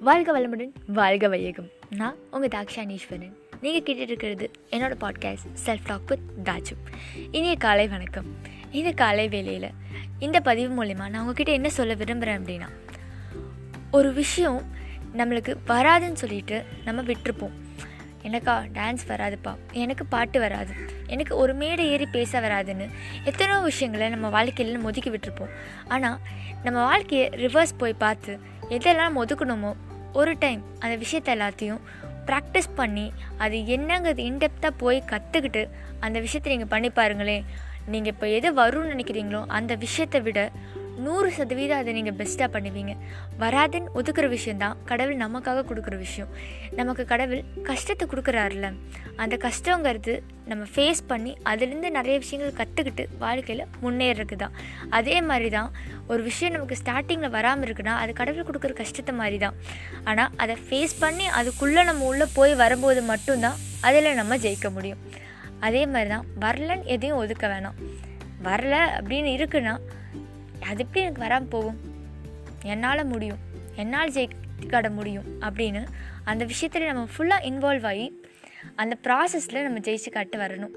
வாழ்க வளமுடன் வாழ்க வையகம். நான் உங்கள் தாக்ஷானீஸ்வரன். நீங்கள் கேட்டுட்டு இருக்கிறது என்னோட podcast self talk with Taju இனிய காலை வணக்கம். இந்த காலை வேலையில் இந்த பதிவு மூலிமா நான் உங்ககிட்ட என்ன சொல்ல விரும்புகிறேன் அப்படின்னா ஒரு விஷயம் நம்மளுக்கு வராதுன்னு சொல்லிட்டு நம்ம விட்டுருப்போம். எனக்கா டான்ஸ் வராதுப்பா. எனக்கு பாட்டு வராது. எனக்கு ஒரு மேடை ஏறி பேச வராதுன்னு எத்தனையோ விஷயங்களை நம்ம வாழ்க்கையில் ஒதுக்கி விட்டுருப்போம். ஆனால் நம்ம வாழ்க்கையை ரிவர்ஸ் போய் பார்த்து எதெல்லாம் ஒதுக்கணுமோ ஒரு டைம் அந்த விஷயத்த எல்லாத்தையும் ப்ராக்டிஸ் பண்ணி அது என்னங்கிறது இன்டெப்த்தாக போய் கற்றுக்கிட்டு அந்த விஷயத்தை நீங்கள் பண்ணி பாருங்களேன். நீங்கள் இப்போ எது வரும்னு நினைக்கிறீங்களோ அந்த விஷயத்தை விட நூறு சதவீதம் அதை நீங்கள் பெஸ்ட்டாக பண்ணுவீங்க. வராதுன்னு ஒதுக்குற விஷயந்தான் கடவுள் நமக்காக கொடுக்குற விஷயம். நமக்கு கடவுள் கஷ்டத்தை கொடுக்குறாருல அந்த கஷ்டங்கிறது நம்ம ஃபேஸ் பண்ணி அதுலேருந்து நிறைய விஷயங்கள் கற்றுக்கிட்டு வாழ்க்கையில் முன்னேறதுக்கு தான் அதே மாதிரி தான் ஒரு விஷயம் நமக்கு ஸ்டார்டிங்கில் வராமல் இருக்குன்னா அது கடவுள் கொடுக்குற கஷ்டத்தை மாதிரி தான் ஆனால் அதை ஃபேஸ் பண்ணி அதுக்குள்ளே நம்ம உள்ளே போய் வரும்போது மட்டும்தான் அதில் நம்ம ஜெயிக்க முடியும். அதே மாதிரி தான் வரலன்னு எதையும் ஒதுக்க வேணாம். வரல அப்படின்னு இருக்குன்னா அது எப்படி எனக்கு வராமல் போகும். என்னால் முடியும். என்னால் ஜெயிக்காட முடியும் அப்படின்னு அந்த விஷயத்தில் நம்ம ஃபுல்லாக இன்வால்வ் ஆகி அந்த ப்ராசஸில் நம்ம ஜெயிச்சு காட்டு வரணும்.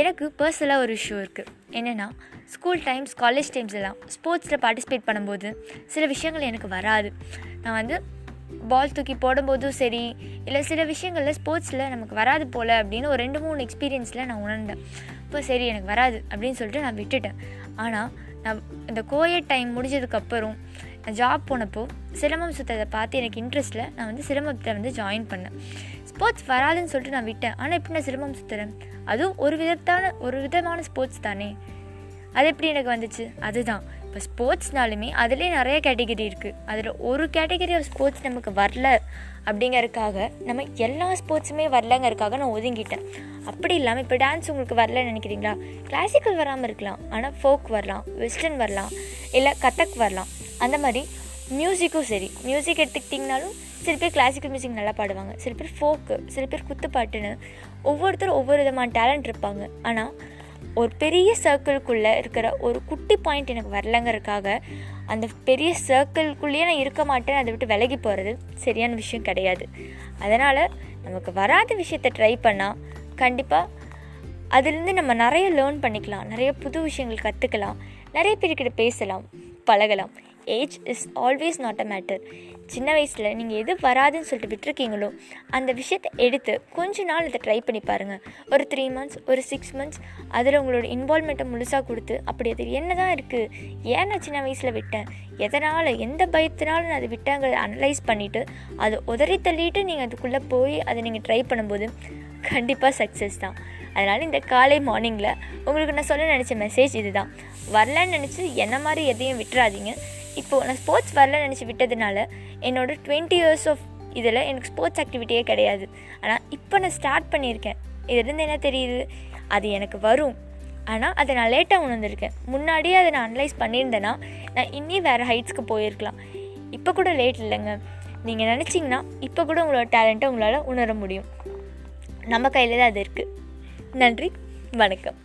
எனக்கு பர்சனலாக ஒரு இஷ்யூ இருக்குது என்னென்னா ஸ்கூல் டைம்ஸ் காலேஜ் டைம்ஸ் எல்லாம் ஸ்போர்ட்ஸில் பார்ட்டிசிபேட் பண்ணும்போது சில விஷயங்கள் எனக்கு வராது. நான் வந்து பால் தூக்கி போடும்போதும் சரி இல்லை சில விஷயங்களில் ஸ்போர்ட்ஸில் நமக்கு வராது போல் அப்படின்னு ஒரு ரெண்டு மூணு எக்ஸ்பீரியன்ஸில் நான் உணர்ந்தேன். இப்போ சரி எனக்கு வராது அப்படின்னு சொல்லிட்டு நான் விட்டுட்டேன். ஆனால் நான் இந்த கோயட் டைம் முடிஞ்சதுக்கப்புறம் நான் ஜாப் போனப்போ சிரமம் சுற்றதை பார்த்து எனக்கு இன்ட்ரெஸ்ட்டில் நான் வந்து சிரமத்தை வந்து ஜாயின் பண்ணேன். ஸ்போர்ட்ஸ் வராதுன்னு சொல்லிட்டு நான் விட்டேன். ஆனால் எப்படி நான் சிரமம் சுற்றுறேன் அதுவும் ஒரு விதத்தான ஒரு விதமான ஸ்போர்ட்ஸ் தானே. அது எப்படி எனக்கு வந்துச்சு? அதுதான். இப்போ ஸ்போர்ட்ஸ்னாலுமே அதுலேயே நிறைய கேட்டகரி இருக்குது அதில் ஒரு கேட்டகரி ஆஃப் ஸ்போர்ட்ஸ் நமக்கு வரல அப்படிங்கிறதுக்காக நம்ம எல்லா ஸ்போர்ட்ஸுமே வரலங்கிறதுக்காக நான் ஒதுங்கிட்டேன். அப்படி இல்லாமல் இப்போ டான்ஸ் உங்களுக்கு வரலன்னு நினைக்கிறீங்களா? கிளாசிக்கல் வராமல் இருக்கலாம். ஆனால் ஃபோக் வரலாம் வெஸ்டர்ன் வரலாம் இல்லை கதக் வரலாம். அந்த மாதிரி மியூசிக்கும் சரி. மியூசிக் எடுத்துக்கிட்டிங்கனாலும் சில பேர் கிளாசிக்கல் மியூசிக் நல்லா பாடுவாங்க. சில பேர் ஃபோக்கு சில பேர் குத்துப்பாட்டுன்னு ஒவ்வொருத்தரும் ஒவ்வொரு விதமான டேலண்ட் இருப்பாங்க. ஆனால் ஒரு பெரிய சர்க்கிள்குள்ளே இருக்கிற ஒரு குட்டி பாயிண்ட் எனக்கு வரலங்கிறதுக்காக அந்த பெரிய சர்க்கிள்குள்ளேயே நான் இருக்க மாட்டேன். அதை விட்டு விலகி போகிறது சரியான விஷயம் கிடையாது. அதனால் நமக்கு வராத விஷயத்தை ட்ரை பண்ணால் கண்டிப்பாக அதுலேருந்து நம்ம நிறைய லேர்ன் பண்ணிக்கலாம். நிறைய புது விஷயங்கள் கற்றுக்கலாம் நிறைய பேர்கிட்ட பேசலாம் பழகலாம். Age is always not a matter சின்ன வயசில் நீங்கள் எது வராதுன்னு சொல்லிட்டு விட்டுருக்கீங்களோ அந்த விஷயத்தை எடுத்து கொஞ்ச நாள் இதை ட்ரை பண்ணி பாருங்கள் ஒரு த்ரீ மந்த்ஸ் ஒரு சிக்ஸ் மந்த்ஸ் அதில் உங்களோட இன்வால்மெண்ட்டை முழுசாக கொடுத்து அப்படி அது என்ன தான் இருக்குது ஏன் நான் சின்ன வயசில் விட்டேன்? எதனால் எந்த பயத்தினாலும் நான் அதை விட்டேங்கிறத அனலைஸ் பண்ணிவிட்டு அதை உதறி தள்ளிட்டு நீங்கள் அதுக்குள்ளே போய் அதை நீங்கள் ட்ரை பண்ணும்போது கண்டிப்பாக சக்ஸஸ் தான். அதனால் இந்த காலை மார்னிங்கில் உங்களுக்கு நான் சொல்ல நினச்ச மெசேஜ் இதுதான். வரலன்னு நினச்சி என்ன மாதிரி எதையும் விட்டுறாதீங்க. இப்போது நான் ஸ்போர்ட்ஸ் வரல நினச்சி விட்டதுனால என்னோடய டுவெண்ட்டி இயர்ஸ் ஆஃப் இதில் எனக்கு ஸ்போர்ட்ஸ் ஆக்டிவிட்டியே கிடையாது. ஆனால் இப்போ நான் ஸ்டார்ட் பண்ணியிருக்கேன். இதுலேருந்து என்ன தெரியுது? அது எனக்கு வரும். ஆனால் அதை நான் லேட்டாக உணர்ந்திருக்கேன். முன்னாடியே அதை நான் அனலைஸ் பண்ணியிருந்தேன்னா நான் இன்னி வேறு ஹைட்ஸ்க்கு போயிருக்கலாம். இப்போ கூட லேட் இல்லைங்க. நீங்கள் நினச்சிங்கன்னா இப்போ கூட உங்களோட டேலண்ட்டை உங்களால் உணர முடியும். நம்ம கையில் தான் அது இருக்குது நன்றி. வணக்கம்.